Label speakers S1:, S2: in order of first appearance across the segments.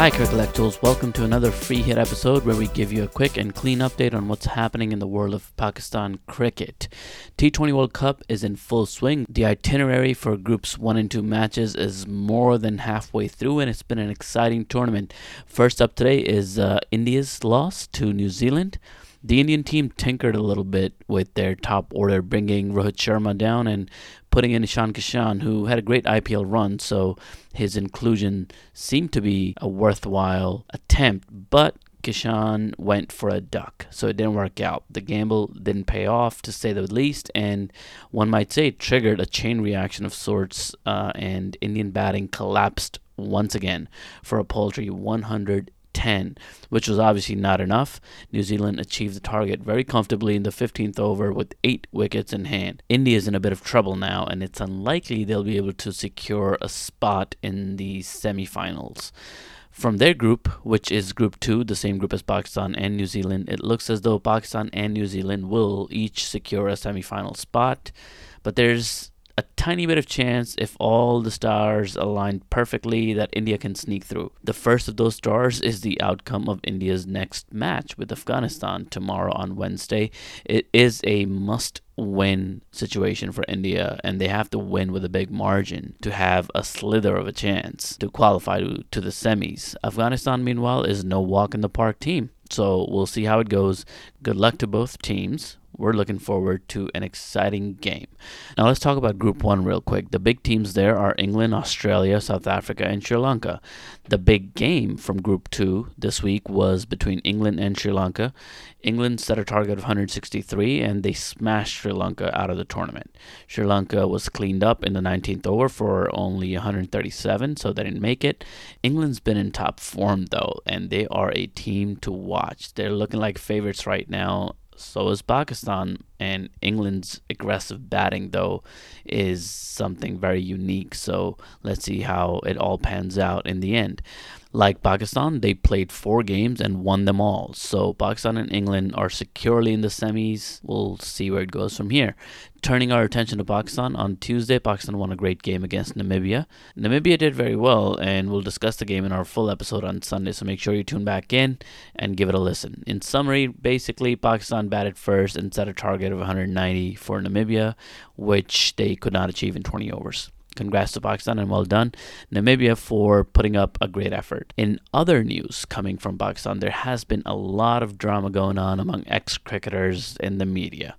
S1: Hi, Cricketlectuals. Welcome to another free hit episode where we give you a quick and clean update on what's happening in the world of Pakistan cricket. T20 World Cup is in full swing. The itinerary for Groups 1 and 2 matches is more than halfway through, and it's been an exciting tournament. First up today is uh, India's loss to New Zealand. The Indian team tinkered a little bit with their top order, bringing Rohit Sharma down and putting in Ishan Kishan, who had a great IPL run, so his inclusion seemed to be a worthwhile attempt. But Kishan went for a duck, so it didn't work out. The gamble didn't pay off, to say the least, and one might say it triggered a chain reaction of sorts, uh, and Indian batting collapsed once again for a paltry 100 10, which was obviously not enough. New Zealand achieved the target very comfortably in the 15th over with eight wickets in hand. India is in a bit of trouble now, and it's unlikely they'll be able to secure a spot in the semi-finals. From their group, which is Group 2, the same group as Pakistan and New Zealand, it looks as though Pakistan and New Zealand will each secure a semi final spot. But there's a tiny bit of chance if all the stars align perfectly that India can sneak through. The first of those stars is the outcome of India's next match with Afghanistan tomorrow on Wednesday. It is a must win situation for India, and they have to win with a big margin to have a slither of a chance to qualify to, to the semis. Afghanistan, meanwhile, is no walk in the park team. So we'll see how it goes. Good luck to both teams we're looking forward to an exciting game. Now, let's talk about Group 1 real quick. The big teams there are England, Australia, South Africa, and Sri Lanka. The big game from Group 2 this week was between England and Sri Lanka. England set a target of 163 and they smashed Sri Lanka out of the tournament. Sri Lanka was cleaned up in the 19th over for only 137, so they didn't make it. England's been in top form though, and they are a team to watch. They're looking like favorites right now so is Pakistan. And England's aggressive batting, though, is something very unique. So let's see how it all pans out in the end. Like Pakistan, they played four games and won them all. So Pakistan and England are securely in the semis. We'll see where it goes from here. Turning our attention to Pakistan, on Tuesday, Pakistan won a great game against Namibia. Namibia did very well, and we'll discuss the game in our full episode on Sunday, so make sure you tune back in and give it a listen. In summary, basically, Pakistan batted first and set a target of 190 for Namibia, which they could not achieve in 20 overs. Congrats to Pakistan and well done, Namibia, for putting up a great effort. In other news coming from Pakistan, there has been a lot of drama going on among ex cricketers in the media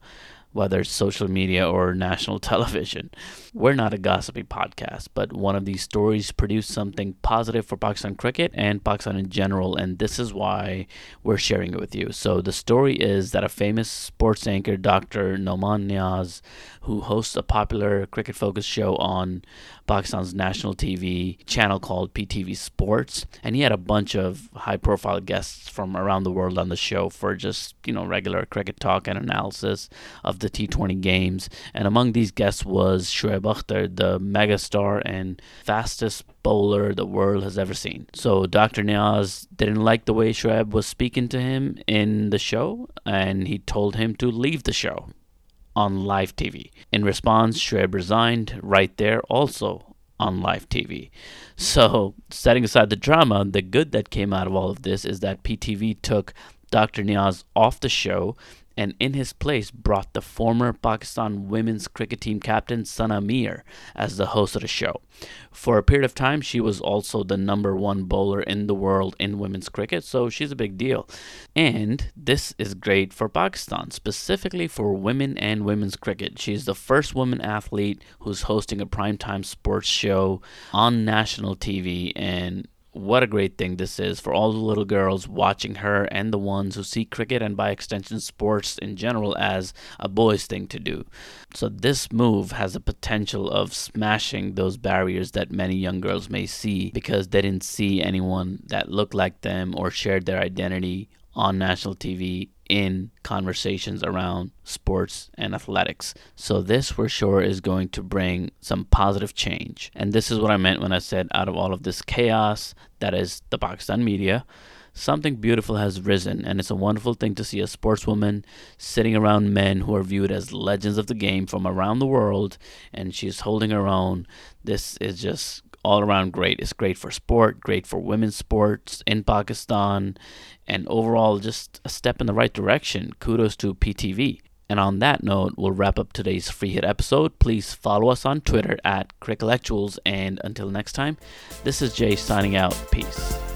S1: whether it's social media or national television. We're not a gossipy podcast, but one of these stories produced something positive for Pakistan cricket and Pakistan in general, and this is why we're sharing it with you. So, the story is that a famous sports anchor, Dr. Noman Niaz, who hosts a popular cricket focused show on Pakistan's national TV channel called PTV Sports, and he had a bunch of high profile guests from around the world on the show for just, you know, regular cricket talk and analysis of the T20 games. And among these guests was Shoaib Akhtar, the megastar and fastest bowler the world has ever seen. So Dr. Niaz didn't like the way Shoaib was speaking to him in the show, and he told him to leave the show on live TV. In response, Shoaib resigned right there also on live TV. So, setting aside the drama, the good that came out of all of this is that PTV took Dr. Niaz off the show and in his place brought the former Pakistan women's cricket team captain Sana Mir as the host of the show. For a period of time, she was also the number one bowler in the world in women's cricket, so she's a big deal. And this is great for Pakistan, specifically for women and women's cricket. She's the first woman athlete who's hosting a primetime sports show on national TV, and what a great thing this is for all the little girls watching her and the ones who see cricket and by extension sports in general as a boy's thing to do. So, this move has the potential of smashing those barriers that many young girls may see because they didn't see anyone that looked like them or shared their identity on national TV in conversations around sports and athletics. So, this for sure is going to bring some positive change. And this is what I meant when I said, out of all of this chaos that is the Pakistan media, something beautiful has risen. And it's a wonderful thing to see a sportswoman sitting around men who are viewed as legends of the game from around the world, and she's holding her own. This is just all around great. It's great for sport, great for women's sports in Pakistan, and overall just a step in the right direction. Kudos to PTV. And on that note, we'll wrap up today's free hit episode. Please follow us on Twitter at Cricketlectuals. And until next time, this is Jay signing out. Peace.